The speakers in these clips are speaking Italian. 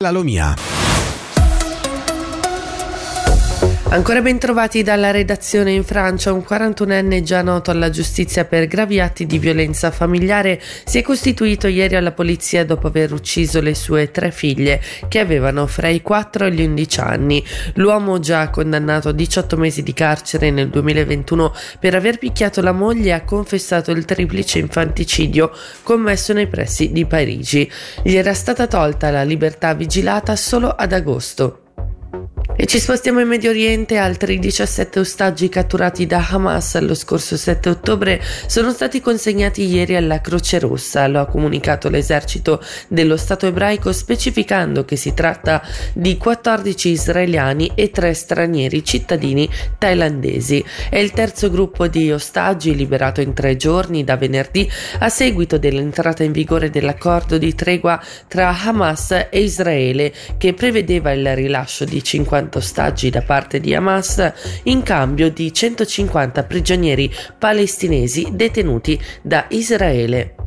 La Lomia. Ancora ben trovati dalla redazione in Francia, un 41enne già noto alla giustizia per gravi atti di violenza familiare si è costituito ieri alla polizia dopo aver ucciso le sue tre figlie che avevano fra i 4 e gli 11 anni. L'uomo già condannato a 18 mesi di carcere nel 2021 per aver picchiato la moglie ha confessato il triplice infanticidio commesso nei pressi di Parigi. Gli era stata tolta la libertà vigilata solo ad agosto. E ci spostiamo in Medio Oriente, altri 17 ostaggi catturati da Hamas lo scorso 7 ottobre sono stati consegnati ieri alla Croce Rossa, lo ha comunicato l'esercito dello Stato ebraico specificando che si tratta di 14 israeliani e 3 stranieri cittadini thailandesi. È il terzo gruppo di ostaggi liberato in tre giorni da venerdì a seguito dell'entrata in vigore dell'accordo di tregua tra Hamas e Israele che prevedeva il rilascio di 50 50 ostaggi da parte di Hamas in cambio di 150 prigionieri palestinesi detenuti da Israele.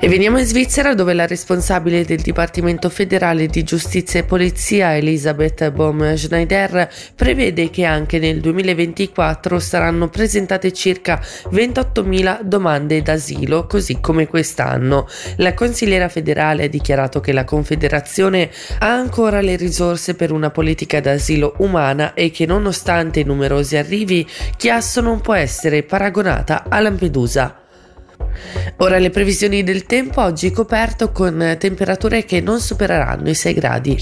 E veniamo in Svizzera dove la responsabile del Dipartimento federale di giustizia e polizia Elisabeth Baum-Schneider prevede che anche nel 2024 saranno presentate circa 28.000 domande d'asilo, così come quest'anno. La consigliera federale ha dichiarato che la Confederazione ha ancora le risorse per una politica d'asilo umana e che nonostante i numerosi arrivi, Chiasso non può essere paragonata a Lampedusa. Ora le previsioni del tempo, oggi coperto con temperature che non supereranno i 6 gradi.